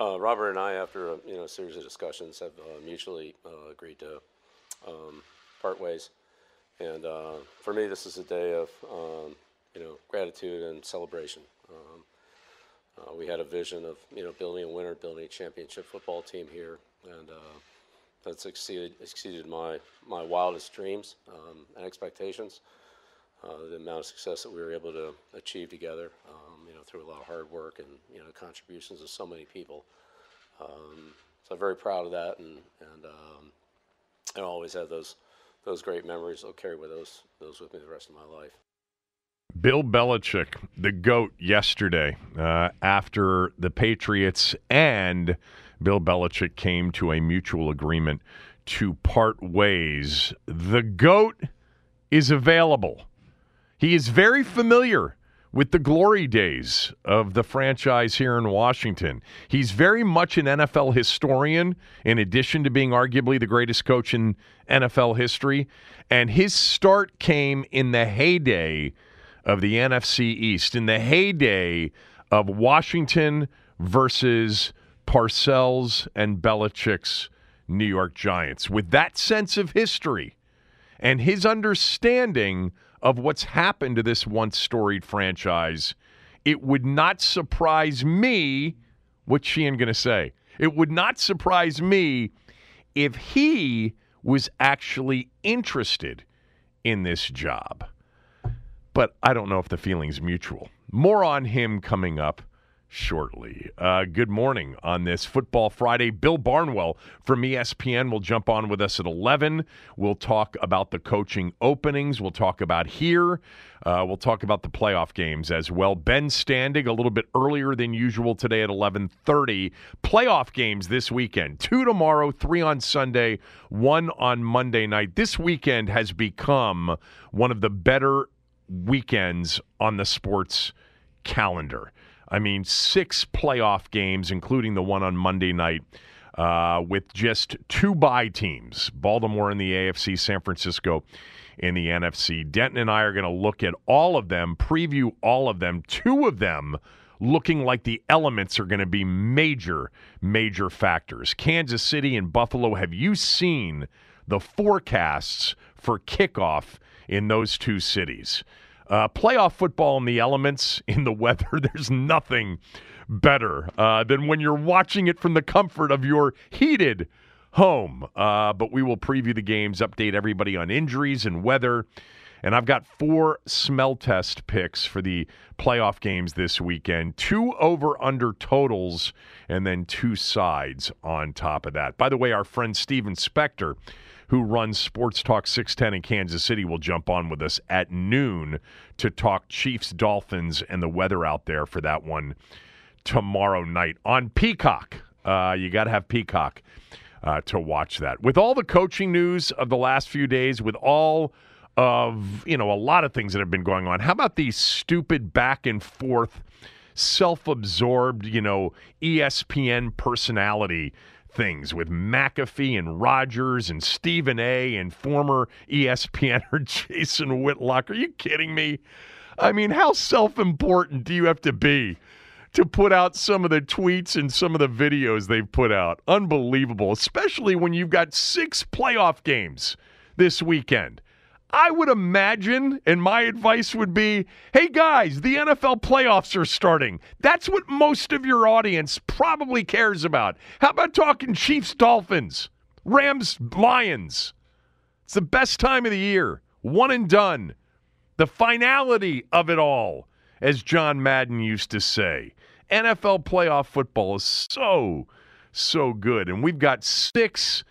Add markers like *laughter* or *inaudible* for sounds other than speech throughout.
Uh, Robert and I, after a you know series of discussions, have uh, mutually uh, agreed to um, part ways. And uh, for me, this is a day of um, you know gratitude and celebration. Um, uh, we had a vision of you know building a winner, building a championship football team here, and uh, that's exceeded exceeded my my wildest dreams um, and expectations. Uh, the amount of success that we were able to achieve together, um, know, through a lot of hard work and you know contributions of so many people. Um, so I'm very proud of that, and and um, I always have those those great memories. I'll carry with those those with me the rest of my life. Bill Belichick, the GOAT, yesterday uh, after the Patriots and Bill Belichick came to a mutual agreement to part ways. The GOAT is available. He is very familiar with the glory days of the franchise here in Washington. He's very much an NFL historian, in addition to being arguably the greatest coach in NFL history. And his start came in the heyday of the NFC East, in the heyday of Washington versus Parcells and Belichick's New York Giants. With that sense of history and his understanding of what's happened to this once storied franchise, it would not surprise me. What's Sheehan going to say? It would not surprise me if he was actually interested in this job. But I don't know if the feeling's mutual. More on him coming up shortly. Uh, good morning on this Football Friday. Bill Barnwell from ESPN will jump on with us at 11. We'll talk about the coaching openings. We'll talk about here. Uh, we'll talk about the playoff games as well. Ben Standig a little bit earlier than usual today at 11:30. Playoff games this weekend. Two tomorrow, three on Sunday, one on Monday night. This weekend has become one of the better weekends on the sports calendar. I mean, six playoff games, including the one on Monday night, uh, with just two bye teams Baltimore in the AFC, San Francisco in the NFC. Denton and I are going to look at all of them, preview all of them, two of them looking like the elements are going to be major, major factors. Kansas City and Buffalo, have you seen the forecasts for kickoff in those two cities? Uh, playoff football in the elements, in the weather, *laughs* there's nothing better uh, than when you're watching it from the comfort of your heated home. Uh, but we will preview the games, update everybody on injuries and weather. And I've got four smell test picks for the playoff games this weekend two over under totals, and then two sides on top of that. By the way, our friend Steven Spector who runs Sports Talk 610 in Kansas City, will jump on with us at noon to talk Chiefs Dolphins and the weather out there for that one tomorrow night on Peacock. Uh, you got to have Peacock uh, to watch that. With all the coaching news of the last few days, with all of, you know, a lot of things that have been going on, how about these stupid back and forth, self absorbed, you know, ESPN personality? Things with McAfee and Rogers and Stephen A. and former ESPNer *laughs* Jason Whitlock. Are you kidding me? I mean, how self important do you have to be to put out some of the tweets and some of the videos they've put out? Unbelievable, especially when you've got six playoff games this weekend. I would imagine, and my advice would be hey guys, the NFL playoffs are starting. That's what most of your audience probably cares about. How about talking Chiefs Dolphins, Rams Lions? It's the best time of the year. One and done. The finality of it all, as John Madden used to say. NFL playoff football is so, so good. And we've got six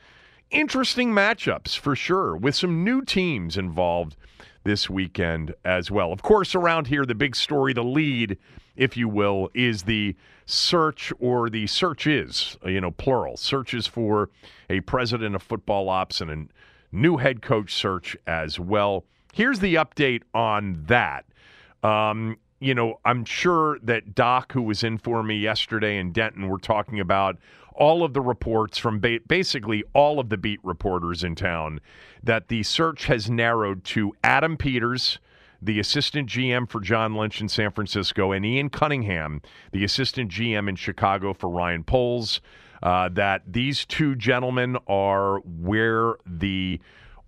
interesting matchups for sure, with some new teams involved this weekend as well. Of course, around here, the big story, the lead, if you will, is the search or the searches, you know, plural, searches for a president of football ops and a new head coach search as well. Here's the update on that. Um, you know, I'm sure that Doc, who was in for me yesterday in Denton, were talking about all of the reports from ba- basically all of the beat reporters in town that the search has narrowed to Adam Peters, the assistant GM for John Lynch in San Francisco, and Ian Cunningham, the assistant GM in Chicago for Ryan Poles. Uh, that these two gentlemen are where the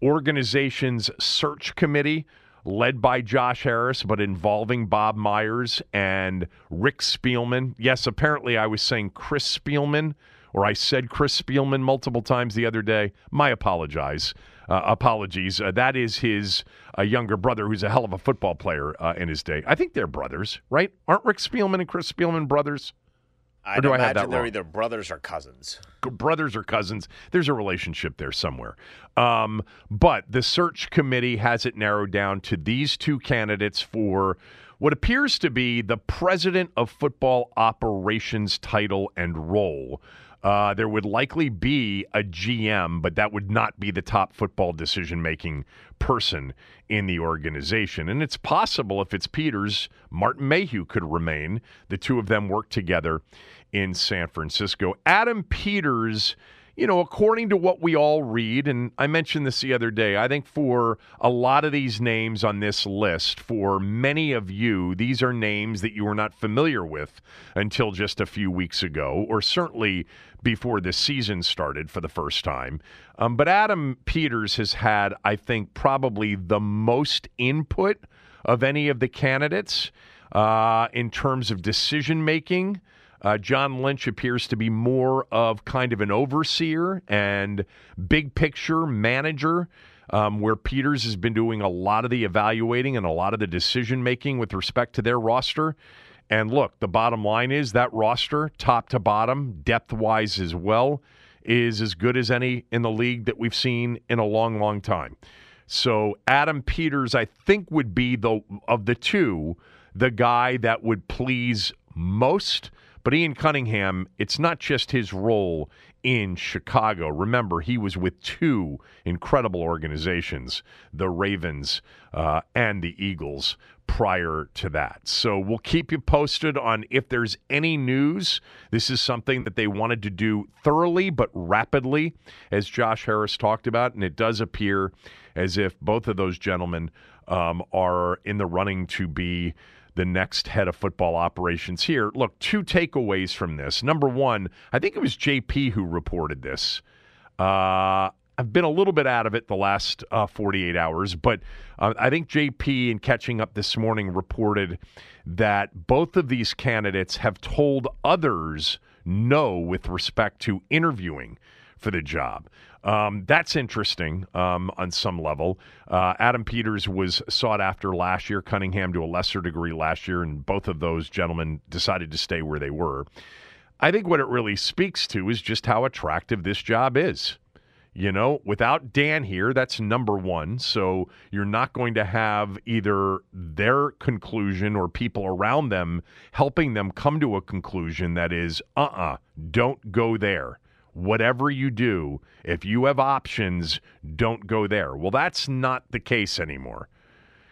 organization's search committee led by Josh Harris, but involving Bob Myers and Rick Spielman. Yes, apparently I was saying Chris Spielman, or I said Chris Spielman multiple times the other day. My apologize. Uh, apologies. Uh, that is his uh, younger brother, who's a hell of a football player uh, in his day. I think they're brothers, right? Aren't Rick Spielman and Chris Spielman brothers? I'd do I have imagine that they're wrong? either brothers or cousins. brothers or cousins. There's a relationship there somewhere. Um, but the search committee has it narrowed down to these two candidates for what appears to be the president of football operations title and role. Uh, there would likely be a GM, but that would not be the top football decision making person in the organization. And it's possible if it's Peters, Martin Mayhew could remain. The two of them work together in San Francisco. Adam Peters, you know, according to what we all read, and I mentioned this the other day, I think for a lot of these names on this list, for many of you, these are names that you were not familiar with until just a few weeks ago, or certainly before the season started for the first time. Um, but Adam Peters has had, I think, probably the most input of any of the candidates uh, in terms of decision making. Uh, John Lynch appears to be more of kind of an overseer and big picture manager, um, where Peters has been doing a lot of the evaluating and a lot of the decision making with respect to their roster. And look, the bottom line is that roster, top to bottom, depth wise as well, is as good as any in the league that we've seen in a long, long time. So Adam Peters, I think, would be the of the two, the guy that would please most. But Ian Cunningham, it's not just his role in Chicago. Remember, he was with two incredible organizations, the Ravens uh, and the Eagles, prior to that. So we'll keep you posted on if there's any news. This is something that they wanted to do thoroughly but rapidly, as Josh Harris talked about. And it does appear as if both of those gentlemen um, are in the running to be the next head of football operations here. Look, two takeaways from this. Number one, I think it was JP who reported this. Uh, I've been a little bit out of it the last uh, 48 hours, but uh, I think JP, in catching up this morning, reported that both of these candidates have told others no with respect to interviewing for the job. Um, that's interesting um, on some level. Uh, Adam Peters was sought after last year, Cunningham to a lesser degree last year, and both of those gentlemen decided to stay where they were. I think what it really speaks to is just how attractive this job is. You know, without Dan here, that's number one. So you're not going to have either their conclusion or people around them helping them come to a conclusion that is, uh uh-uh, uh, do not go there whatever you do, if you have options, don't go there. Well, that's not the case anymore.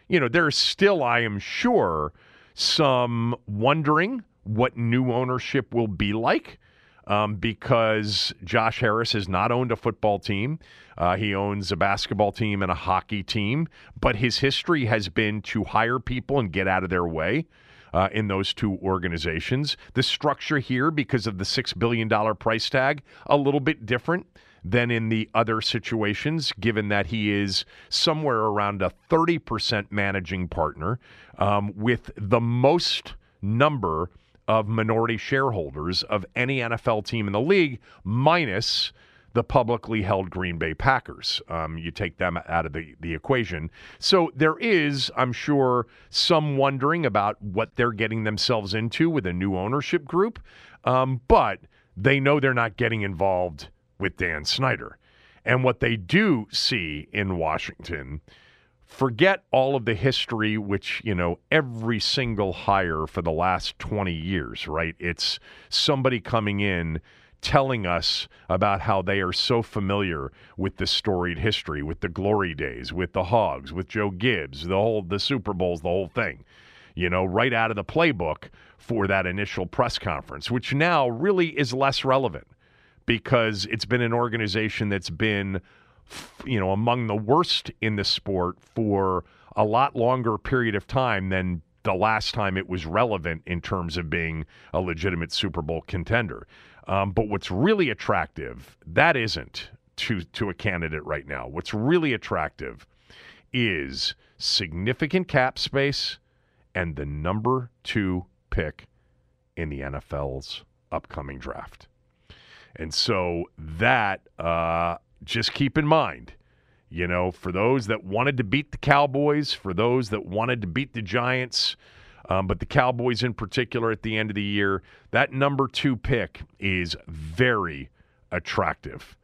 You know, there's still, I am sure, some wondering what new ownership will be like. Um, because Josh Harris has not owned a football team. Uh, he owns a basketball team and a hockey team, but his history has been to hire people and get out of their way uh, in those two organizations. The structure here, because of the $6 billion price tag, a little bit different than in the other situations, given that he is somewhere around a 30% managing partner um, with the most number of minority shareholders of any NFL team in the league, minus the publicly held Green Bay Packers. Um, you take them out of the, the equation. So there is, I'm sure, some wondering about what they're getting themselves into with a new ownership group. Um, but they know they're not getting involved with Dan Snyder. And what they do see in Washington, forget all of the history, which, you know, every single hire for the last 20 years, right? It's somebody coming in telling us about how they are so familiar with the storied history, with the glory days, with the Hogs, with Joe Gibbs, the whole the Super Bowls, the whole thing. You know, right out of the playbook for that initial press conference, which now really is less relevant because it's been an organization that's been you know among the worst in the sport for a lot longer period of time than the last time it was relevant in terms of being a legitimate Super Bowl contender. Um, but what's really attractive, that isn't to, to a candidate right now. What's really attractive is significant cap space and the number two pick in the NFL's upcoming draft. And so that, uh, just keep in mind, you know, for those that wanted to beat the Cowboys, for those that wanted to beat the Giants, um, but the Cowboys, in particular, at the end of the year, that number two pick is very attractive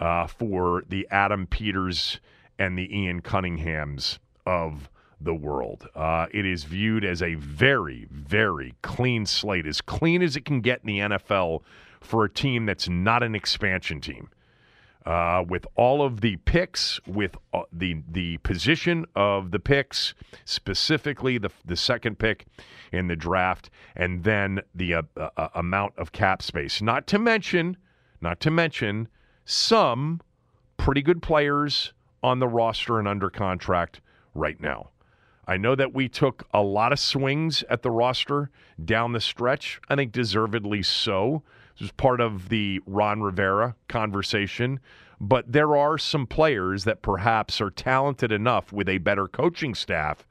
uh, for the Adam Peters and the Ian Cunninghams of the world. Uh, it is viewed as a very, very clean slate, as clean as it can get in the NFL for a team that's not an expansion team uh, with all of the picks, with uh, the the position of the picks, specifically the the second pick in the draft, and then the uh, uh, uh, amount of cap space. Not to mention, not to mention some pretty good players on the roster and under contract right now. I know that we took a lot of swings at the roster down the stretch. I think deservedly so. This was part of the Ron Rivera conversation. But there are some players that perhaps are talented enough with a better coaching staff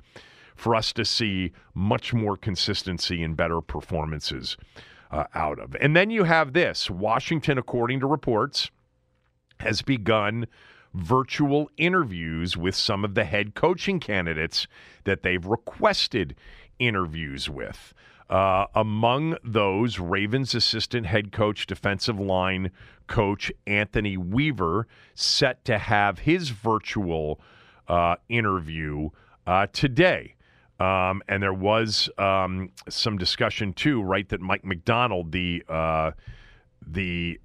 for us to see much more consistency and better performances uh, out of. And then you have this Washington, according to reports, has begun virtual interviews with some of the head coaching candidates that they've requested interviews with. Uh, among those, Ravens assistant head coach, defensive line coach Anthony Weaver, set to have his virtual uh, interview uh, today. Um, and there was um, some discussion too, right? That Mike Macdonald, the uh, the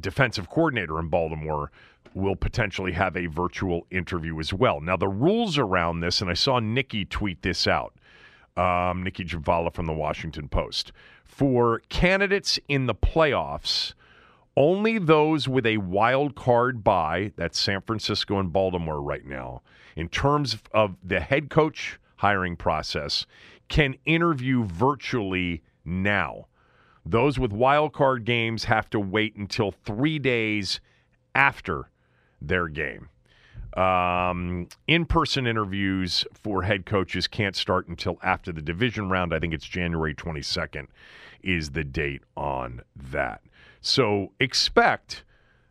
defensive coordinator in Baltimore, will potentially have a virtual interview as well. Now, the rules around this, and I saw Nicki tweet this out um, Nicki Jhabvala from the Washington Post. For candidates in the playoffs, only those with a wild card bye, that's San Francisco and Baltimore right now, in terms of the head coach hiring process, can interview virtually now. Those with wild card games have to wait until three days after their game. Um, in person interviews for head coaches can't start until after the division round. I think it's January 22nd, is the date on that. So expect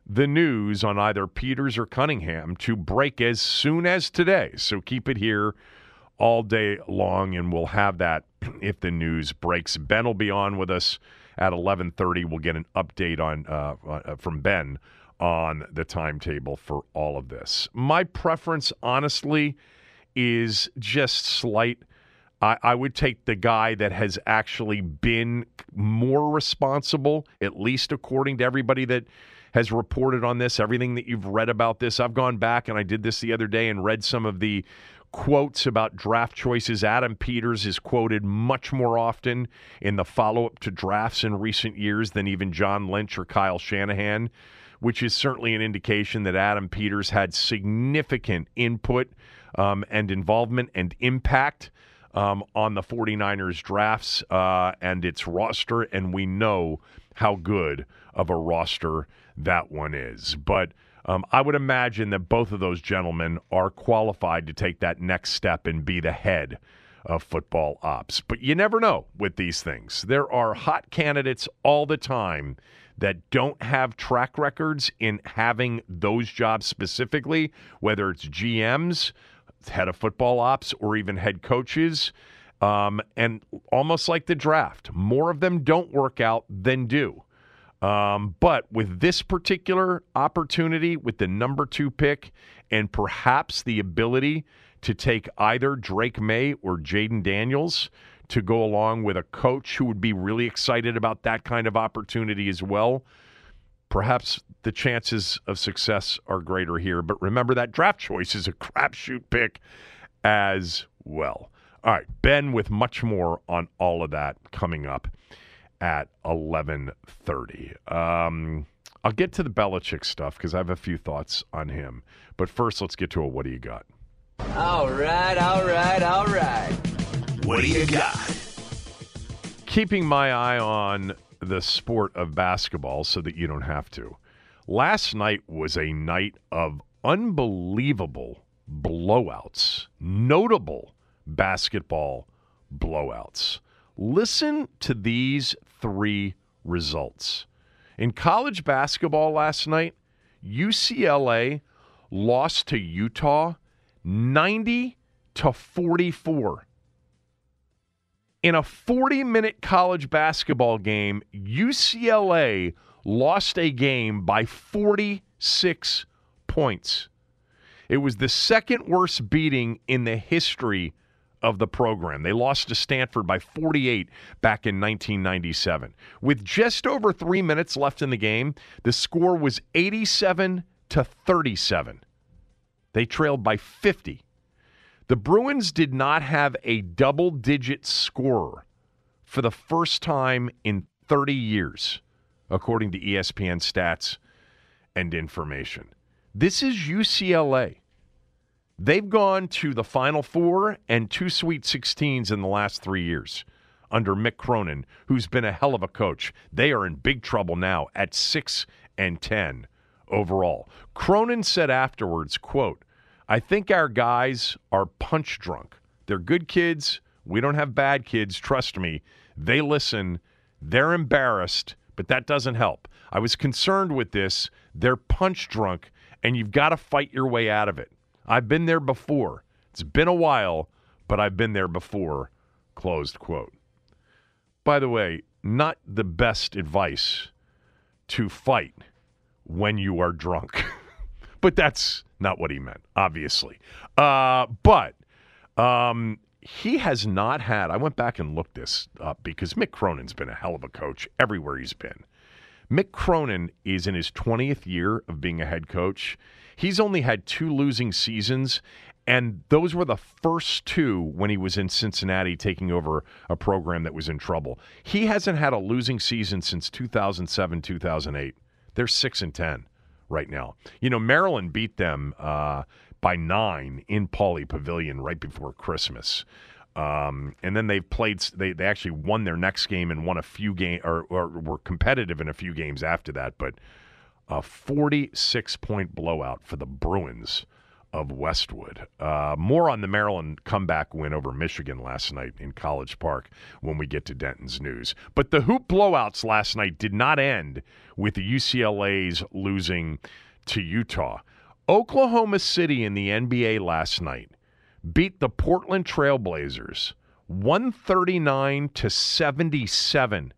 the news on either Peters or Cunningham to break as soon as today. So keep it here all day long, and we'll have that *clears throat* if the news breaks. Ben will be on with us at 11:30. We'll get an update on uh, uh, from Ben on the timetable for all of this. My preference, honestly, is just slight. I, I, would take the guy that has actually been more responsible, at least according to everybody that has reported on this, everything that you've read about this. I've gone back and I did this the other day and read some of the quotes about draft choices. Adam Peters is quoted much more often in the follow up to drafts in recent years than even John Lynch or Kyle Shanahan which is certainly an indication that Adam Peters had significant input um, and involvement and impact um, on the 49ers drafts uh, and its roster, and we know how good of a roster that one is. But um, I would imagine that both of those gentlemen are qualified to take that next step and be the head of football ops. But you never know with these things. There are hot candidates all the time that don't have track records in having those jobs specifically, whether it's GMs, head of football ops, or even head coaches. Um, and almost like the draft, more of them don't work out than do. Um, but with this particular opportunity, with the number two pick, and perhaps the ability to take either Drake Maye or Jayden Daniels to go along with a coach who would be really excited about that kind of opportunity as well, perhaps the chances of success are greater here. But remember that draft choice is a crapshoot pick as well. All right, Ben with much more on all of that coming up at 11:30. Um, I'll get to the Belichick stuff because I have a few thoughts on him. But first, let's get to a what do you got? All right, all right, all right. What do you got? Keeping my eye on the sport of basketball so that you don't have to. Last night was a night of unbelievable blowouts, notable basketball blowouts. Listen to these three results. In college basketball last night, UCLA lost to Utah 90 to 44. In a 40 minute college basketball game, UCLA lost a game by 46 points. It was the second worst beating in the history of the program. They lost to Stanford by 48 back in 1997. With just over three minutes left in the game, the score was 87 to 37. They trailed by 50. The Bruins did not have a double digit scorer for the first time in 30 years, according to ESPN stats and information. This is UCLA. They've gone to the Final Four and two Sweet 16s in the last three years under Mick Cronin, who's been a hell of a coach. They are in big trouble now at 6 and 10 overall. Cronin said afterwards, quote, I think our guys are punch drunk. They're good kids. We don't have bad kids. Trust me. They listen. They're embarrassed, but that doesn't help. I was concerned with this. They're punch drunk, and you've got to fight your way out of it. I've been there before. It's been a while, but I've been there before. Closed quote. By the way, not the best advice to fight when you are drunk. *laughs* but that's not what he meant, obviously. Uh, but um, he has not had, I went back and looked this up because Mick Cronin's been a hell of a coach everywhere he's been. Mick Cronin is in his 20th year of being a head coach. He's only had two losing seasons, and those were the first two when he was in Cincinnati taking over a program that was in trouble. He hasn't had a losing season since 2007, 2008. They're 6 and 10 right now. You know, Maryland beat them uh, by nine in Pauley Pavilion right before Christmas. Um, and then they've played. They, they actually won their next game and won a few game or, or were competitive in a few games after that. But a 46 point blowout for the Bruins of Westwood. Uh, more on the Maryland comeback win over Michigan last night in College Park when we get to Denton's news. But the hoop blowouts last night did not end with the UCLA's losing to Utah. Oklahoma City in the NBA last night beat the Portland Trailblazers 139 to 77.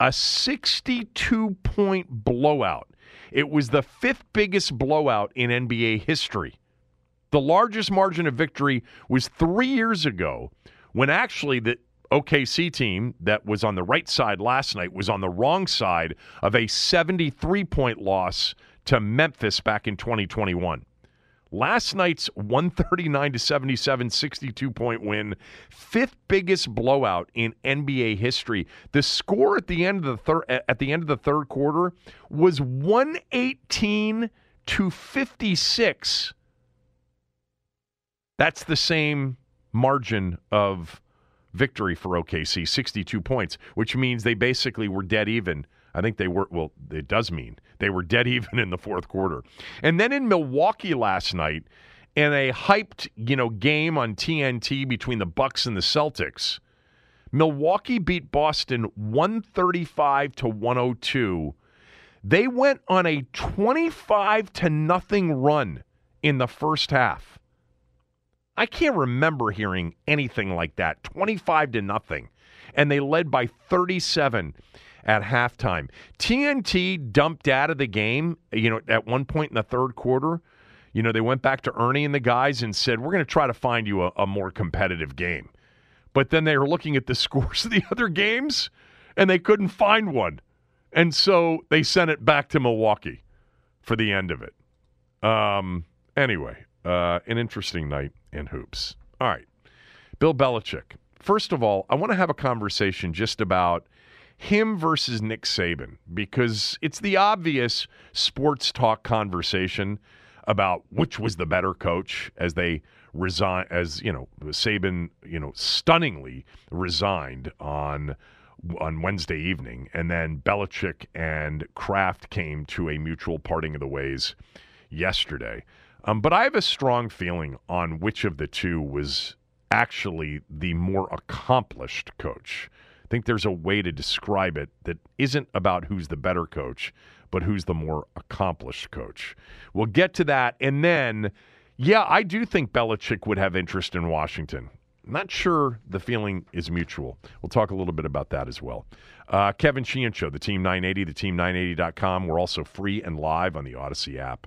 A 62 point blowout. It was the fifth biggest blowout in NBA history. The largest margin of victory was three years ago when actually the OKC team that was on the right side last night was on the wrong side of a 73 point loss to Memphis back in 2021. Last night's 139 to 77 62 point win, fifth biggest blowout in NBA history. The score at the end of the third at the end of the third quarter was 118 to 56. That's the same margin of victory for OKC, 62 points, which means they basically were dead even. I think they were, well, it does mean they were dead *laughs* even in the fourth quarter. And then in Milwaukee last night, in a hyped, you know, game on TNT between the Bucks and the Celtics, Milwaukee beat Boston 135 to 102. They went on a 25 to nothing run in the first half. I can't remember hearing anything like that. 25 to nothing. And they led by 37 at halftime. TNT dumped out of the game, you know, at one point in the third quarter. You know, they went back to Ernie and the guys and said, We're going to try to find you a, a more competitive game. But then they were looking at the *laughs* scores of the other games and they couldn't find one. And so they sent it back to Milwaukee for the end of it. Um, anyway, uh, an interesting night in hoops. All right. Bill Belichick. First of all, I want to have a conversation just about him versus Nick Saban because it's the obvious sports talk conversation about which was the better coach as they resign as you know Saban you know stunningly resigned on on Wednesday evening and then Belichick and Kraft came to a mutual parting of the ways yesterday. Um, but I have a strong feeling on which of the two was actually the more accomplished coach. I think there's a way to describe it that isn't about who's the better coach, but who's the more accomplished coach. We'll get to that. And then, yeah, I do think Belichick would have interest in Washington. Not sure the feeling is mutual. We'll talk a little bit about that as well. Uh, Kevin Sheehan Show, the Team 980, the Team980.com. We're also free and live on the Odyssey app.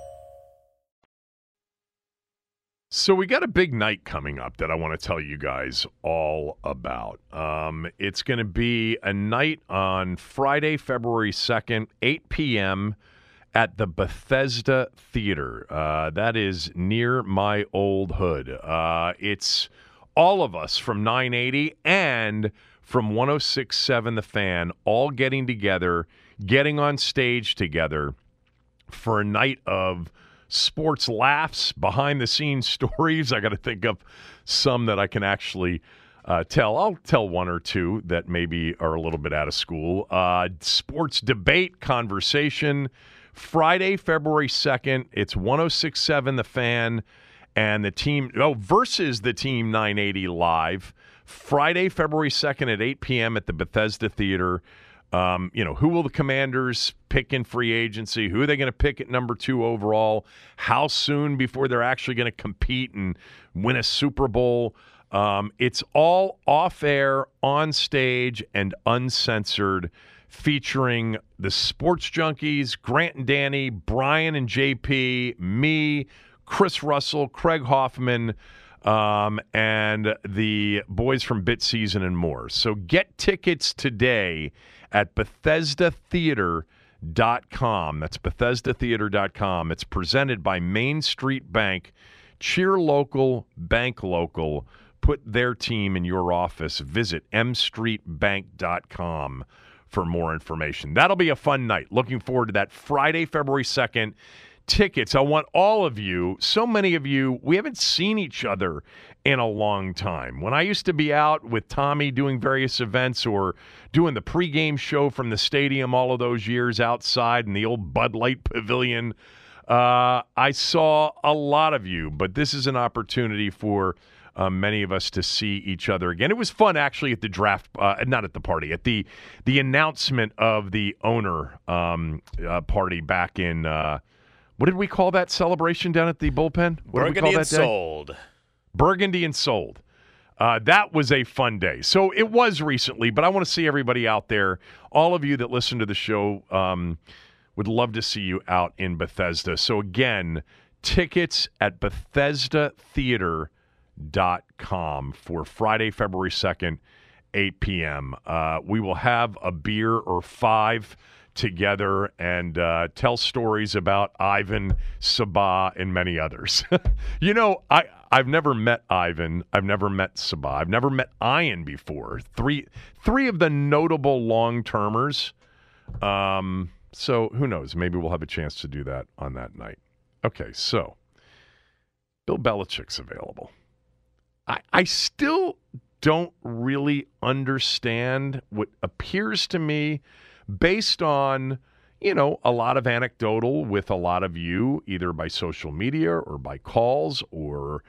So we got a big night coming up that I want to tell you guys all about. Um, it's going to be a night on Friday, February 2nd, 8 p.m. at the Bethesda Theater. Uh, that is near my old hood. Uh, it's all of us from 980 and from 1067 The Fan all getting together, getting on stage together for a night of sports laughs, behind the scenes *laughs* stories. I got to think of some that I can actually uh, tell. I'll tell one or two that maybe are a little bit out of school. Uh, sports debate conversation Friday, February 2nd. It's 1067 The Fan and the team, oh, versus the team 980 live. Friday, February 2nd at 8 p.m. at the Bethesda Theater. Um, you know, who will the commanders pick in free agency? Who are they going to pick at number two overall? How soon before they're actually going to compete and win a Super Bowl? Um, it's all off air, on stage, and uncensored, featuring the sports junkies, Grant and Danny, Brian and JP, me, Chris Russell, Craig Hoffman, um, and the boys from Bit Season and more. So get tickets today at BethesdaTheater.com. That's BethesdaTheater.com. It's presented by Main Street Bank. Cheer local, bank local. Put their team in your office. Visit mstreetbank.com for more information. That'll be a fun night. Looking forward to that Friday, February 2nd tickets. I want all of you, so many of you, we haven't seen each other in a long time. When I used to be out with Tommy doing various events or doing the pregame show from the stadium all of those years outside in the old Bud Light Pavilion, uh, I saw a lot of you, but this is an opportunity for. Uh, many of us to see each other again. It was fun actually at the draft, uh, not at the party, at the the announcement of the owner um, uh, party back in uh, what did we call that celebration down at the bullpen? What did we call Burgundy that day? sold. Burgundy and sold. Uh, that was a fun day. So it was recently, but I want to see everybody out there. All of you that listen to the show um, would love to see you out in Bethesda. So again, tickets at BethesdaTheater.com for Friday, February 2nd, 8 p.m. Uh, we will have a beer or five together and uh, tell stories about Ivan, Sabah, and many others. *laughs* you know, I I've never met Ivan. I've never met Sabah. I've never met Ian before. Three three of the notable long termers. Um, so who knows? Maybe we'll have a chance to do that on that night. Okay, so Bill Belichick's available. I, I still don't really understand what appears to me based on you know a lot of anecdotal with a lot of you either by social media or by calls or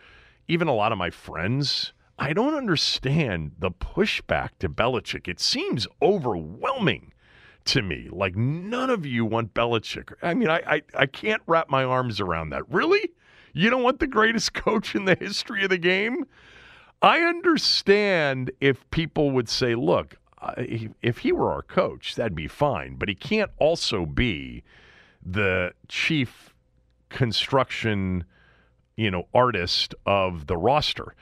even a lot of my friends. I don't understand the pushback to Belichick. It seems overwhelming to me like none of you want Belichick. I mean i i, I can't wrap my arms around that. Really? You don't want the greatest *laughs* coach in the history of the game? I understand if people would say, look, if he were our coach, that'd be fine, but he can't also be the chief construction, you know, artist of the roster.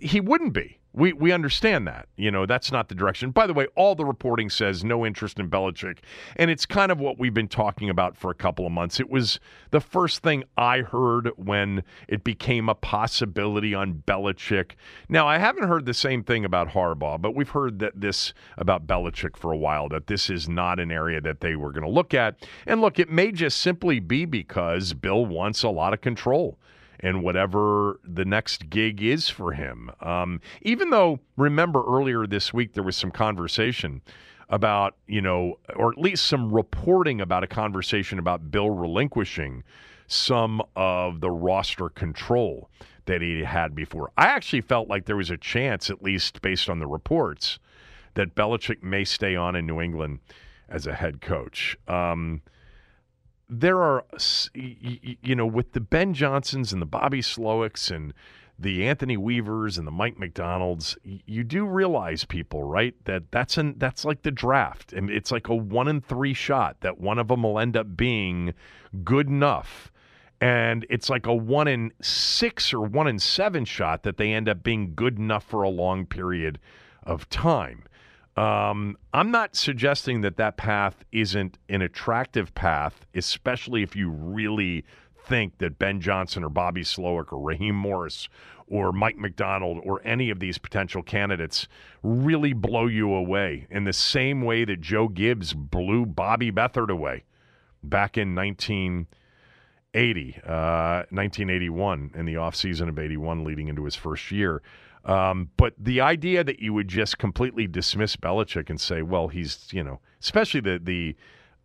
He wouldn't be. We we understand that. You know, that's not the direction. By the way, all the reporting says no interest in Belichick, and it's kind of what we've been talking about for a couple of months. It was the first thing I heard when it became a possibility on Belichick. Now, I haven't heard the same thing about Harbaugh, but we've heard that this about Belichick for a while that this is not an area that they were going to look at. And look, it may just simply be because Bill wants a lot of control and whatever the next gig is for him. Um, even though, remember earlier this week, there was some conversation about, you know, or at least some reporting about a conversation about Bill relinquishing some of the roster control that he had before. I actually felt like there was a chance, at least based on the reports, that Belichick may stay on in New England as a head coach. Um, there are, you know, with the Ben Johnsons and the Bobby Slowiks and the Anthony Weavers and the Mike Macdonalds, you do realize, people, right, that that's an that's like the draft, and it's like a one in three shot that one of them will end up being good enough, and it's like a one in six or one in seven shot that they end up being good enough for a long period of time. Um, I'm not suggesting that that path isn't an attractive path, especially if you really think that Ben Johnson or Bobby Slowik or Raheem Morris or Mike Macdonald or any of these potential candidates really blow you away in the same way that Joe Gibbs blew Bobby Beathard away back in 1980, uh, 1981, in the offseason of 81, leading into his first year. Um, but the idea that you would just completely dismiss Belichick and say, well, he's, you know, especially the, the,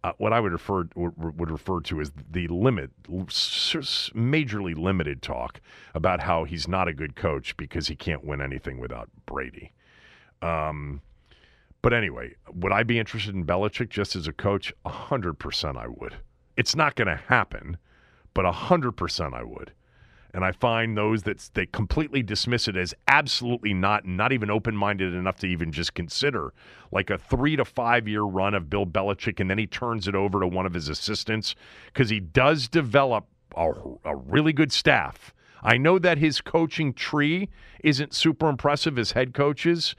uh, what I would refer would, refer to as the limit, majorly limited talk about how he's not a good coach because he can't win anything without Brady. Um, but anyway, would I be interested in Belichick just as a coach? Hundred percent, I would. It's not going to happen, but hundred percent, I would. And I find those that they completely dismiss it as absolutely not, not even open minded enough to even just consider like a three to five year run of Bill Belichick, and then he turns it over to one of his assistants because he does develop a, a really good staff. I know that his coaching tree isn't super impressive as head coaches,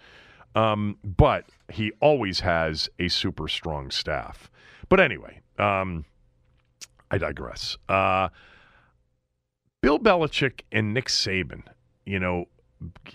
um, but he always has a super strong staff. But anyway, um, I digress. Uh, Bill Belichick and Nick Saban, you know,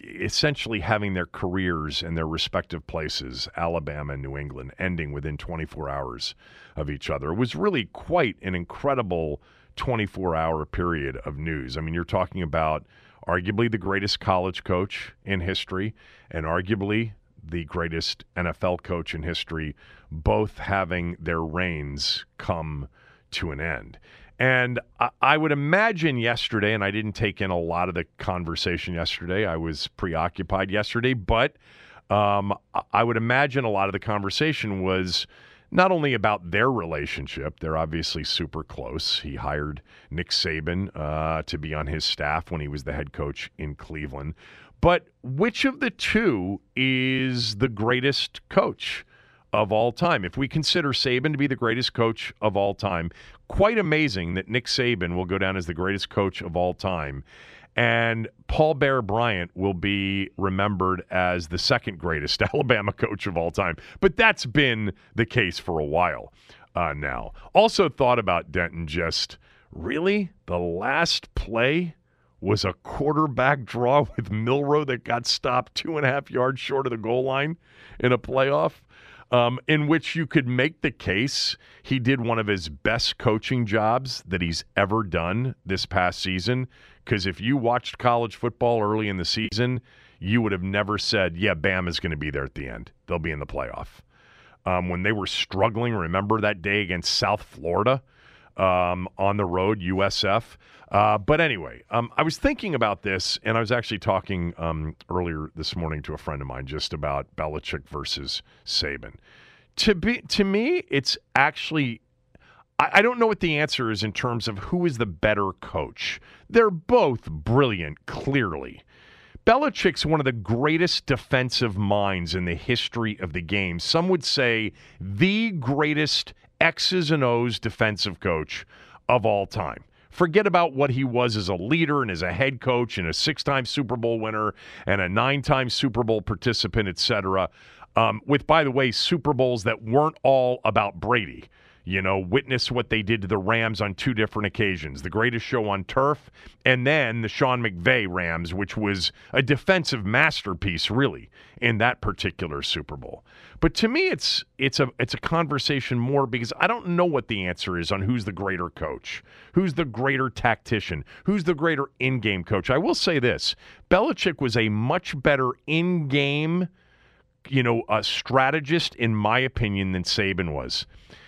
essentially having their careers in their respective places, Alabama and New England, ending within 24 hours of each other, was really quite an incredible 24 hour period of news. I mean, you're talking about arguably the greatest college coach in history and arguably the greatest NFL coach in history, both having their reigns come to an end. And I, would imagine yesterday, and I didn't take in a lot of the conversation yesterday. I was preoccupied yesterday, but um, I would imagine a lot of the conversation was not only about their relationship, they're obviously super close. He hired Nick Saban uh, to be on his staff when he was the head coach in Cleveland. But which of the two is the greatest coach? of all time. If we consider Saban to be the greatest coach of all time, quite amazing that Nick Saban will go down as the greatest coach of all time. And Paul Bear Bryant will be remembered as the second greatest *laughs* Alabama coach of all time. But that's been the case for a while uh, now. Also, thought about Denton just really the last play was a quarterback draw *laughs* with Milroe that got stopped two and a half yards short of the goal line in a playoff um, in which you could make the case he did one of his best coaching jobs that he's ever done this past season. Because if you watched college football early in the season, you would have never said, yeah, Bam is going to be there at the end. They'll be in the playoff. Um, when they were struggling, remember that day against South Florida? Um, on the road, USF. Uh, but anyway, um, I was thinking about this, and I was actually talking um, earlier this morning to a friend of mine just about Belichick versus Saban. To be to me, it's actually I, I don't know what the answer is in terms of who is the better coach. They're both brilliant, clearly. Belichick's one of the greatest defensive minds in the history of the game. Some would say the greatest X's and O's defensive coach of all time. Forget about what he was as a leader and as a head coach and a six time Super Bowl winner and a nine time Super Bowl participant, etc. Um, with, by the way, Super Bowls that weren't all about Brady. You know, witness what they did to the Rams on two different occasions the greatest show on turf, and then the Sean McVay Rams, which was a defensive masterpiece, really, in that particular Super Bowl. But to me, it's it's a it's a conversation more because I don't know what the answer is on who's the greater coach, who's the greater tactician, who's the greater in-game coach. I will say this: Belichick was a much better in-game, you know, a strategist, in my opinion, than Saban was.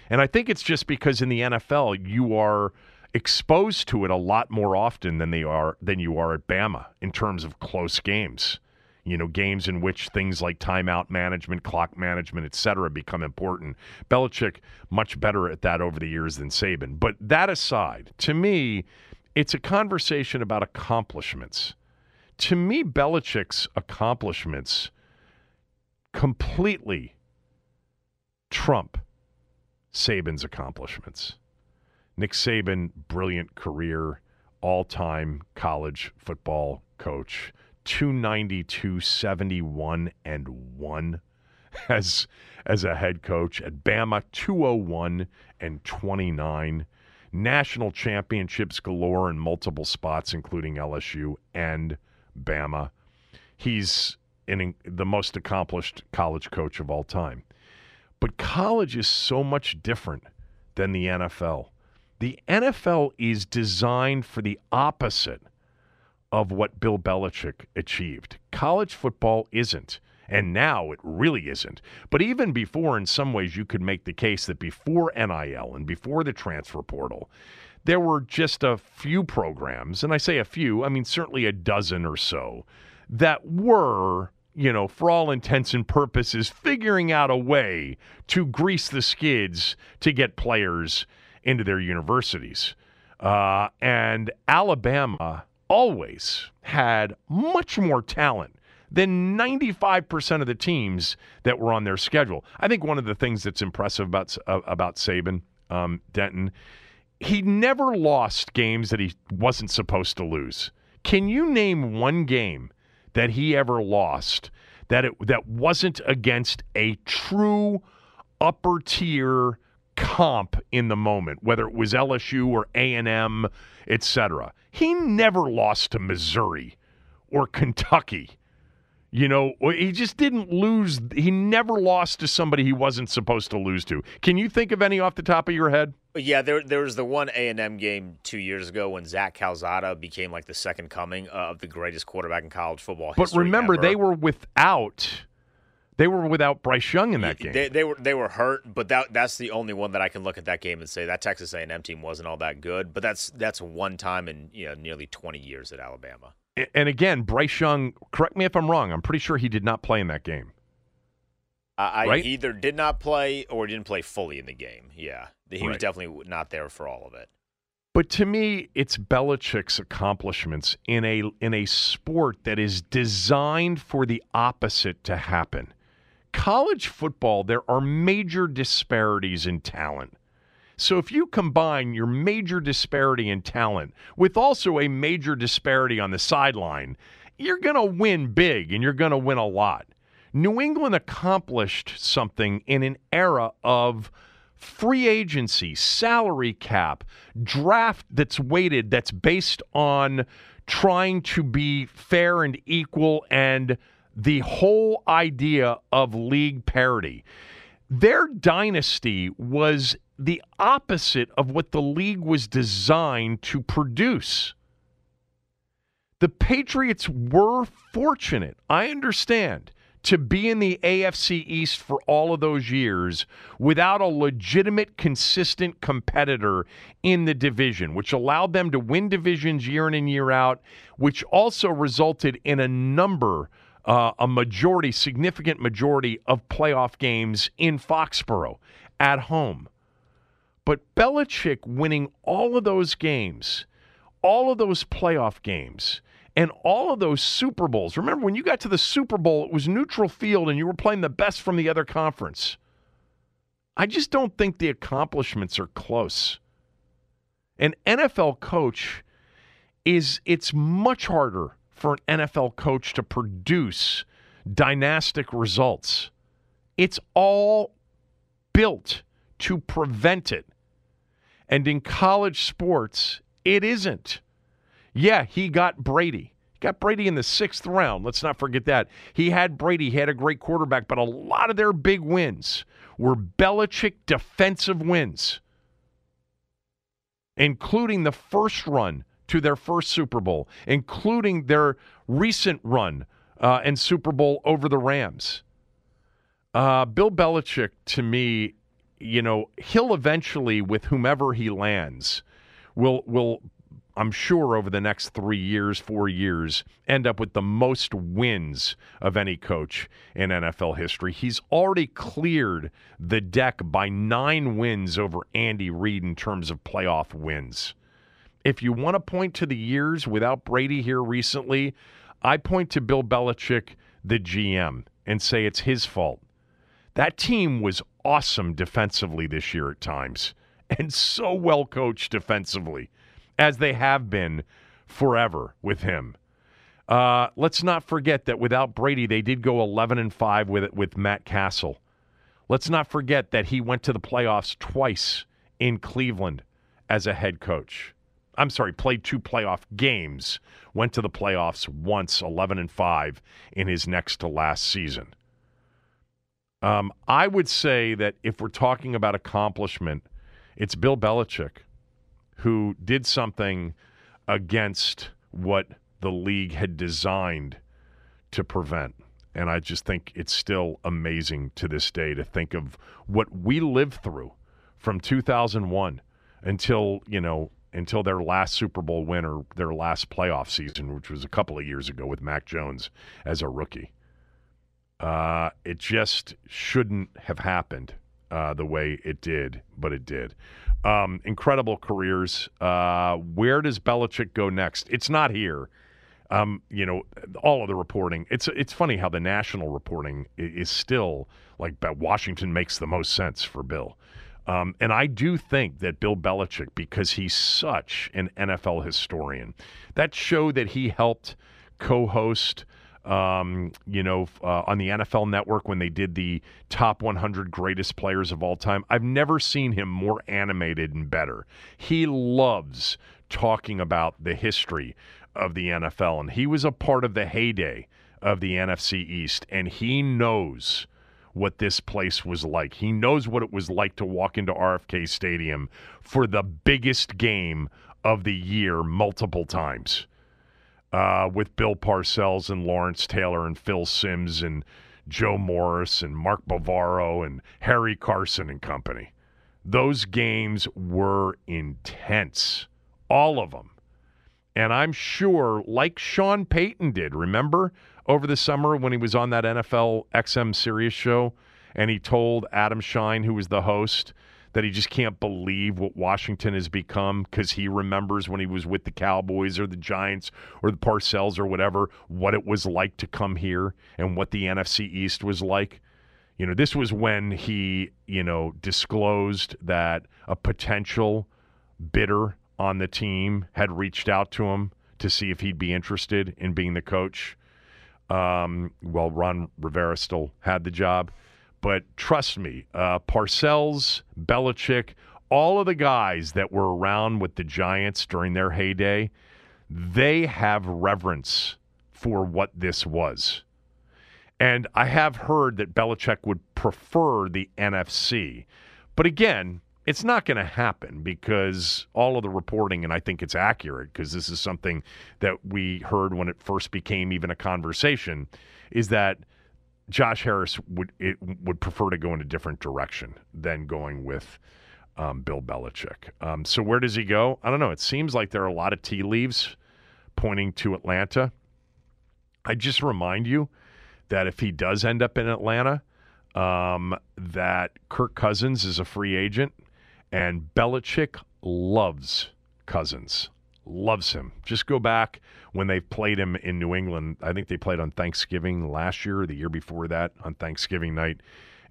And I think it's just because in the NFL you are exposed to it a lot more often than they are than you are at Bama in terms of close games. You know, games in which things like timeout management, clock management, et cetera, become important. Belichick much better at that over the years than Saban. But that aside, to me, it's a conversation about accomplishments. To me, Belichick's accomplishments completely trump Saban's accomplishments. Nick Saban, brilliant career, all time college football coach, 292, 71, and 1 *laughs* as, as a head coach. At Bama, 201 and 29. National championships galore in multiple spots, including LSU and Bama. He's the most accomplished college coach of all time. But college is so much different than the NFL. The NFL is designed for the opposite of what Bill Belichick achieved. College football isn't. And now it really isn't. But even before, in some ways, you could make the case that before NIL and before the transfer portal, there were just a few programs, and I say a few, I mean certainly a dozen or so, that were, you know, for all intents and purposes, figuring out a way to grease the skids to get players into their universities. Uh, and Alabama always had much more talent than 95% of the teams that were on their schedule. I think one of the things that's impressive about uh, about Saban um, Denton, he never lost games that he wasn't supposed to lose. Can you name one game that he ever lost that it that wasn't against a true upper tier comp in the moment, whether it was LSU or A&M, etc. He never lost to Missouri or Kentucky. You know, he just didn't lose. He never lost to somebody he wasn't supposed to lose to. Can you think of any off the top of your head? Yeah, there there was the one A and M game two years ago when Zach Calzada became like the second coming uh, of the greatest quarterback in college football. But remember, ever. they were without they were without Bryce Young in that game. They, they, were they were hurt, but that that's the only one that I can look at that game and say that Texas A&M team wasn't all that good. But that's that's one time in you know nearly 20 years at Alabama and again, Bryce Young, correct me if I'm wrong, I'm pretty sure he did not play in that game. I right? either did not play or didn't play fully in the game. Yeah. He right. was definitely not there for all of it. But to me, it's Belichick's accomplishments in a in a sport that is designed for the opposite to happen. College football, there are major disparities in talent. So if you combine your major disparity in talent with also a major disparity on the sideline, you're going to win big and you're going to win a lot. New England accomplished something in an era of free agency, salary cap, draft that's weighted, that's based on trying to be fair and equal, and the whole idea of league parity. Their dynasty was the opposite of what the league was designed to produce. The Patriots were fortunate, I understand, to be in the AFC East for all of those years without a legitimate, consistent competitor in the division, which allowed them to win divisions year in and year out, which also resulted in a number, uh, a majority, significant majority of playoff games in Foxborough at home. But Belichick winning all of those games, all of those playoff games, and all of those Super Bowls. Remember, when you got to the Super Bowl, it was neutral field and you were playing the best from the other conference. I just don't think the accomplishments are close. An NFL coach is, it's much harder for an NFL coach to produce dynastic results. It's all built to prevent it. And in college sports, it isn't. Yeah, he got Brady. He got Brady in the sixth round. Let's not forget that. He had Brady. He had a great quarterback, but a lot of their big wins were Belichick defensive wins, including the first run to their first Super Bowl, including their recent run uh, and Super Bowl over the Rams. Uh, Bill Belichick, to me, you know, he'll eventually, with whomever he lands, will will I'm sure over the next three years, four years, end up with the most wins of any coach in NFL history. He's already cleared the deck by nine wins over Andy Reid in terms of playoff wins. If you want to point to the years without Brady here recently, I point to Bill Belichick, the GM, and say it's his fault. That team was awesome defensively this year at times *laughs* and so well coached defensively as they have been forever with him. Uh, let's not forget that without Brady, they did go 11 and 5 with with Matt Cassel. Let's not forget that he went to the playoffs twice in Cleveland as a head coach. I'm sorry, played two playoff games, went to the playoffs once, 11 and 5 in his next to last season. Um, I would say that if we're talking about accomplishment, it's Bill Belichick. who did something against what the league had designed to prevent. And I just think it's still amazing to this day to think of what we lived through from 2001 until, you know, until their last Super Bowl win or their last playoff season, which was a couple of years ago with Mac Jones as a rookie. Uh, it just shouldn't have happened uh, the way it did, but it did. Um, incredible careers. Uh, where does Belichick go next? It's not here. Um, you know, all of the reporting. It's it's funny how the national reporting is still like Washington makes the most sense for Bill. Um, and I do think that Bill Belichick, because he's such an NFL historian, that show that he helped co-host um, you know, uh, on the NFL network when they did the top 100 greatest players of all time. I've never seen him more animated and better. He loves talking about the history of the NFL, and he was a part of the heyday of the NFC East, and he knows what this place was like. He knows what it was like to walk into RFK Stadium for the biggest game of the year multiple times uh, with Bill Parcells and Lawrence Taylor and Phil Simms and Joe Morris and Mark Bavaro and Harry Carson and company. Those games were intense, all of them. And I'm sure, like Sean Payton did, remember over the summer when he was on that NFL XM Sirius show and he told Adam Schein, who was the host, that he just can't believe what Washington has become because he remembers when he was with the Cowboys or the Giants or the Parcells or whatever, what it was like to come here and what the NFC East was like. You know, this was when he, you know, disclosed that a potential bidder on the team had reached out to him to see if he'd be interested in being the coach. Um, well, Ron Rivera still had the job. But trust me, uh, Parcells, Belichick, all of the guys that were around with the Giants during their heyday, they have reverence for what this was. And I have heard that Belichick would prefer the NFC. But again, it's not going to happen because all of the reporting, and I think it's accurate because this is something that we heard when it first became even a conversation, is that Josh Harris would it, would prefer to go in a different direction than going with um, Bill Belichick. Um, so where does he go? I don't know. It seems like there are a lot of tea leaves pointing to Atlanta. I just remind you that if he does end up in Atlanta, um, that Kirk Cousins is a free agent, and Belichick loves Cousins loves him. Just go back when they played him in New England. I think they played on Thanksgiving last year, the year before that, on Thanksgiving night,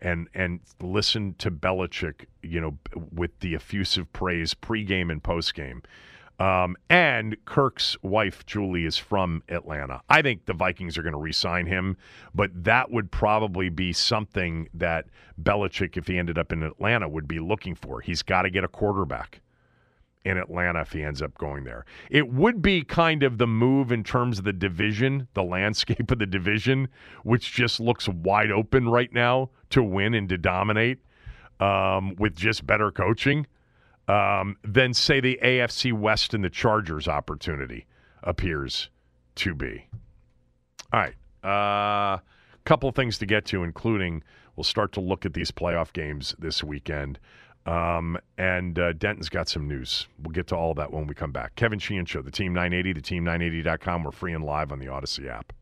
and and listen to Belichick, you know, with the effusive praise pregame and postgame. Um, and Kirk's wife, Julie, is from Atlanta. I think the Vikings are going to re sign him, but that would probably be something that Belichick, if he ended up in Atlanta, would be looking for. He's got to get a quarterback in Atlanta if he ends up going there. It would be kind of the move in terms of the division, the landscape *laughs* of the division, which just looks wide open right now to win and to dominate um, with just better coaching, um, than say the AFC West and the Chargers opportunity appears to be. All right. A uh, couple things to get to, including we'll start to look at these playoff games this weekend. Um, and uh, Denton's got some news. We'll get to all that when we come back. Kevin Sheehan Show, the Team 980, the Team980.com. We're free and live on the Odyssey app.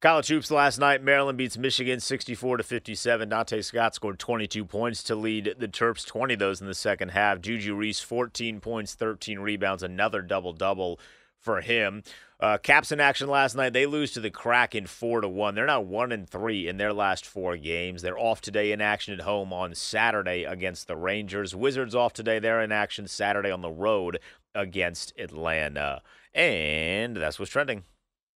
College hoops last night. Maryland beats Michigan 64 to 57. Donta Scott scored 22 points to lead the Terps, 20 those in the second half. Juju Reese 14 points, 13 rebounds, another double double for him. Uh, Caps in action last night. They lose to the Kraken four to one. They're now one and three in their last four games. They're off today in action at home on Saturday against the Rangers. Wizards off today. They're in action Saturday on the road against Atlanta. And that's what's trending.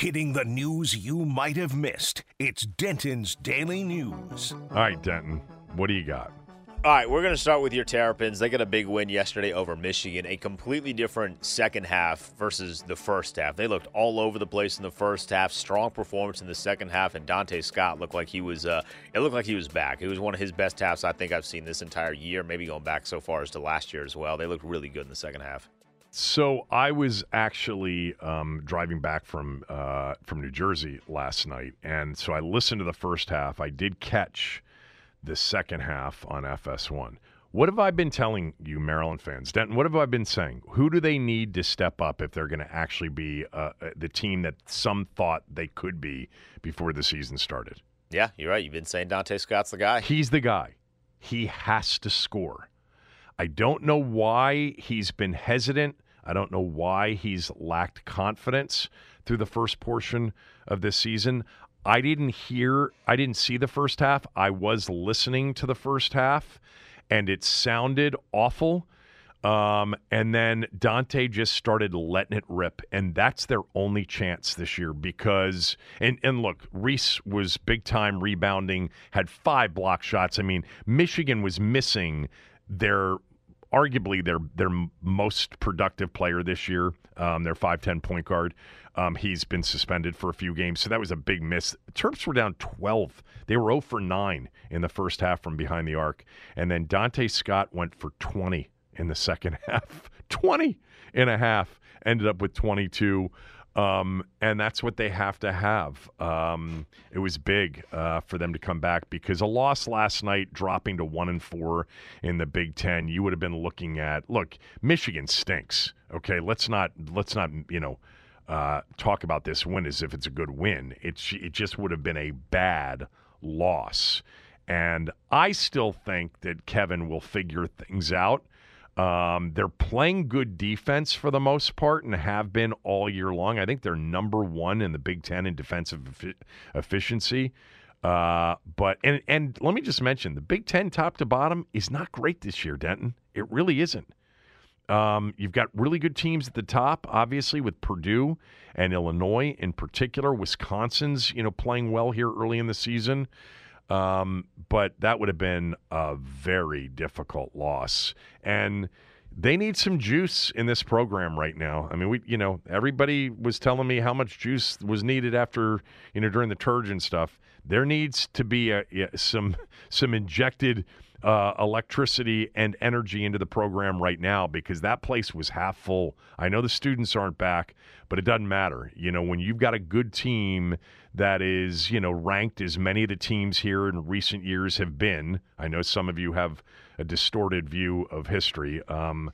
Hitting the news you might have missed. It's Denton's Daily News. All right, Denton, what do you got? All right, we're going to start with your Terrapins. They got a big win yesterday over Michigan, a completely different second half versus the first half. They looked all over the place in the first half, strong performance in the second half, and Donta Scott looked like he was uh, it looked like he was back. It was one of his best halves I think I've seen this entire year, maybe going back so far as to last year as well. They looked really good in the second half. So I was actually um, driving back from uh, from New Jersey last night, and so I listened to the first half. I did catch the second half on FS1. What have I been telling you, Maryland fans? Denton, what have I been saying? Who do they need to step up if they're going to actually be uh, uh, the team that some thought they could be before the season started? Yeah, you're right. You've been saying Donta Scott's the guy. He's the guy. He has to score. I don't know why he's been hesitant. I don't know why he's lacked confidence through the first portion of this season. I didn't hear, I didn't see the first half. I was listening to the first half, and it sounded awful. Um, and then Donta just started letting it rip, and that's their only chance this year because and and look, Reese was big time rebounding, had five block shots. I mean, Michigan was missing their arguably their their most productive player this year, um, their five ten point guard. Um, he's been suspended for a few games, so that was a big miss. Terps were down 12. They were 0 for 9 in the first half from behind the arc. And then Donta Scott went for 20 in the second *laughs* half. 20 and a half. Ended up with 22. Um, and that's what they have to have. Um, it was big uh, for them to come back because a loss last night, dropping to one and four in the Big Ten, you would have been looking at. Look, Michigan stinks. Okay, let's not let's not you know uh, talk about this win as if it's a good win. It it just would have been a bad loss, and I still think that Kevin will figure things out. Um, they're playing good defense for the most part and have been all year long. I think they're number one in the Big Ten in defensive efi- efficiency. Uh, but and and let me just mention the Big Ten top to bottom is not great this year, Denton. It really isn't. Um, you've got really good teams at the top, obviously with Purdue and Illinois in particular. Wisconsin's you know playing well here early in the season. Um, but that would have been a very difficult loss. And they need some juice in this program right now. I mean, we, you know, everybody was telling me how much juice was needed after, you know, during the Turgeon stuff. There needs to be a, some *laughs* some injected uh, electricity and energy into the program right now because that place was half full. I know the students aren't back, but it doesn't matter. You know, when you've got a good team that is, you know, ranked as many of the teams here in recent years have been. I know some of you have a distorted view of history. Um,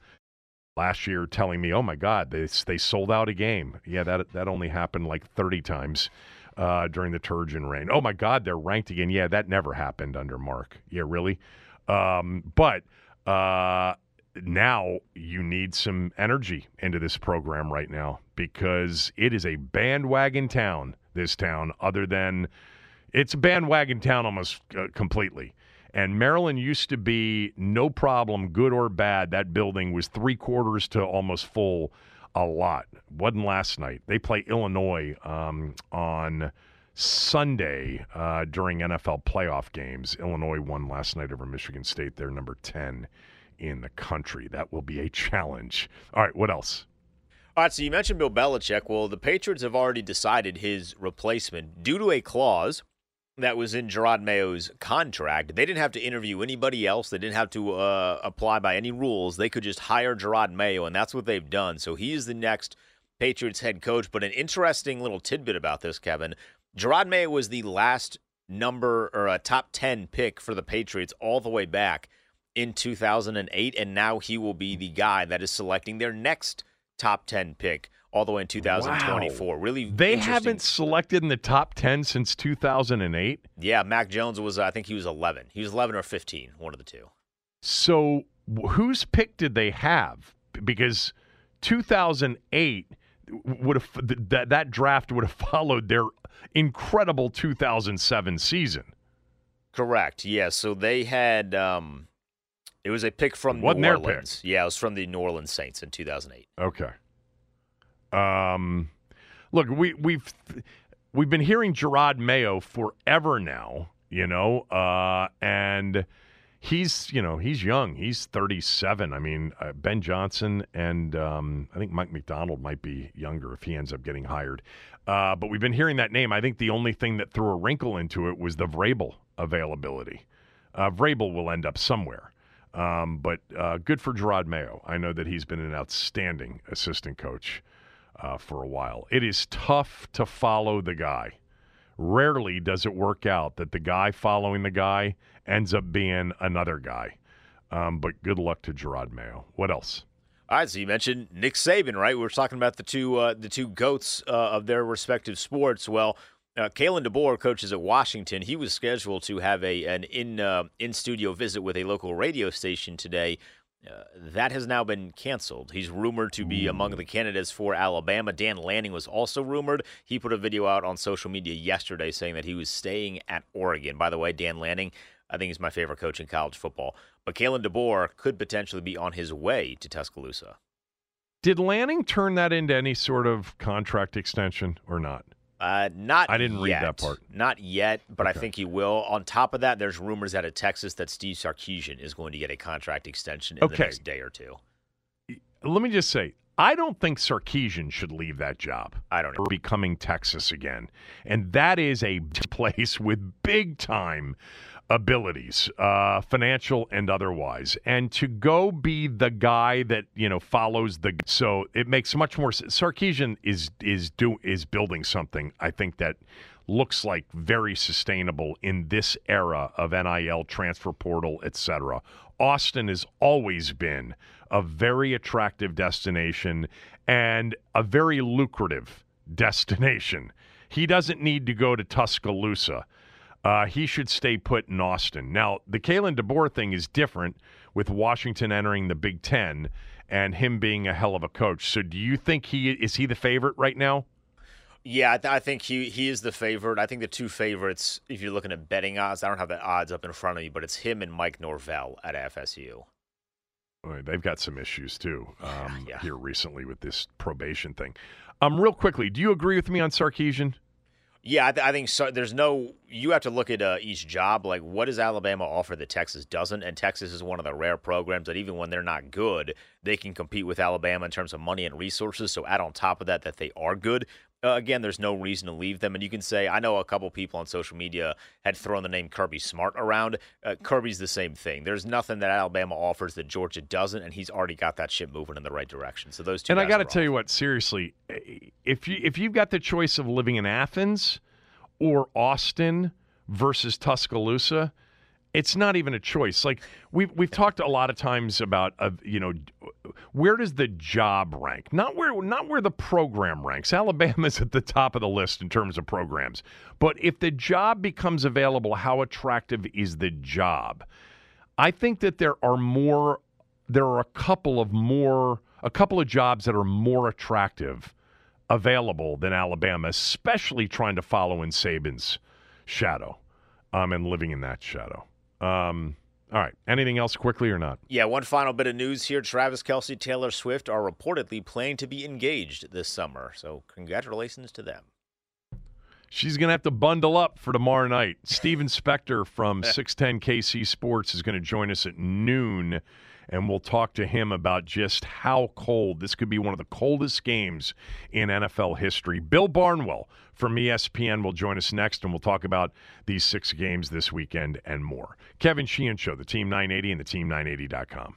last year, telling me, "Oh my God, they they sold out a game." Yeah, that that only happened like 30 times. Uh, during the Turgeon reign. Oh my God, they're ranked again. Yeah, that never happened under Mark. Yeah, really. Um, but uh, now you need some energy into this program right now because it is a bandwagon town. This town, other than it's a bandwagon town almost uh, completely. and Maryland used to be no problem, good or bad. That building was three quarters to almost full a lot. Wasn't last night. They play Illinois um, on Sunday uh, during NFL playoff games. Illinois won last night over Michigan State. They're number 10 in the country. That will be a challenge. All right, what else? All right, so you mentioned Bill Belichick. Well, the Patriots have already decided his replacement due to a clause that was in Jerod Mayo's contract. They didn't have to interview anybody else. They didn't have to uh, apply by any rules. They could just hire Jerod Mayo, and that's what they've done. So he is the next Patriots head coach. But an interesting little tidbit about this, Kevin Jerod Mayo was the last number or a top 10 pick for the Patriots all the way back in 2008. And now he will be the guy that is selecting their next top 10 pick all the way in 2024. Wow. Really, they haven't selected in the top 10 since 2008. Yeah, Mac Jones was, I think he was 11. He was 11 or 15, one of the two. So, whose pick did they have? Because 2008 would have that that draft would have *laughs* followed their incredible 2007 season. Correct. Yes. Yeah, so they had um it was a pick from Wasn't New Orleans. Yeah, it was from the New Orleans Saints in 2008. Okay. Um, look, we we've we've been hearing Jerod Mayo forever now, you know, uh, and he's you know he's young. He's 37. I mean, uh, Ben Johnson and um, I think Mike Macdonald might be younger if he ends up getting hired. Uh, but we've been hearing that name. I think the only thing that threw a wrinkle into it was the Vrabel availability. Uh, Vrabel will end up somewhere. Um, but uh, good for Jerod Mayo. I know that he's been an outstanding assistant coach uh, for a while. It is tough to follow the guy. Rarely does it work out that the guy following the guy ends up being another guy. Um, but good luck to Jerod Mayo. What else? All right, so you mentioned Nick Saban, right? We were talking about the two uh, the two goats uh, of their respective sports. Well, uh, Kalen DeBoer coaches at Washington. He was scheduled to have a an in uh, in studio visit with a local radio station today. Uh, that has now been canceled. He's rumored to be among the candidates for Alabama. Dan Lanning was also rumored. He put a video out on social media yesterday saying that he was staying at Oregon. By the way, Dan Lanning, I think he's my favorite coach in college football. But Kalen DeBoer could potentially be on his way to Tuscaloosa. Did Lanning turn that into any sort of contract extension or not? Uh, not. I didn't yet. read that part. Not yet, but Okay. I think he will. On top of that, there's rumors out of Texas that Steve Sarkisian is going to get a contract extension in Okay. the next day or two. Let me just say, I don't think Sarkisian should leave that job. I don't know. For becoming Texas again. And that is a *laughs* place with big time abilities, uh, financial and otherwise. And to go be the guy that, you know, follows the so it makes much more sense. Sarkisian is is do is building something I think that looks like very sustainable in this era of NIL transfer portal, etc. Austin has always been a very attractive destination and a very lucrative *laughs* destination. He doesn't need to go to Tuscaloosa. Uh, he should stay put in Austin. Now, the Kalen DeBoer thing is different with Washington entering the Big Ten and him being a hell of a coach. So, do you think he is he the favorite right now? Yeah, I, th- I think he he is the favorite. I think the two favorites, if you're looking at betting odds, I don't have the odds up in front of me, but it's him and Mike Norvell at FSU. Boy, They've got some issues too *sighs* um, yeah. here recently with this probation thing. Um, real quickly, do you agree with me on Sarkisian? Yeah, I, th- I think so. There's no. You have to look at uh, each job. Like, what does Alabama offer that Texas doesn't? And Texas is one of the rare programs that even when they're not good, they can compete with Alabama in terms of money and resources. So add on top of that that they are good. Uh, again, there's no reason to leave them. And you can say, I know a couple people on social media had thrown the name Kirby Smart around. Uh, Kirby's the same thing. There's nothing that Alabama offers that Georgia doesn't, and he's already got that ship moving in the right direction. So those two. and I got to tell you what, seriously, if you if you've got the choice of living in Athens or Austin versus Tuscaloosa, it's not even a choice. Like we've we've talked a lot of times about, uh, you know, where does the job rank? Not where not where the program ranks. Alabama's *laughs* at the top of the list in terms of programs. But if the job becomes available, how attractive is the job? I think that there are more there are a couple of more a couple of jobs that are more attractive available than Alabama, especially trying to follow in Saban's shadow um, and living in that shadow. Um, all right. Anything else quickly or not? Yeah, one final bit of news here. Travis Kelce, Taylor Swift are reportedly planning to be engaged this summer. So, congratulations to them. She's going to have to bundle up for tomorrow night. *laughs* Steven Spector from *laughs* 610 KC Sports is going to join us at noon, and we'll talk to him about just how cold this could be one of the coldest games in NFL history. Bill Barnwell from ESPN will join us next, and we'll talk about these six games this weekend and more. Kevin Sheehan Show, the Team 980 and the Team980.com.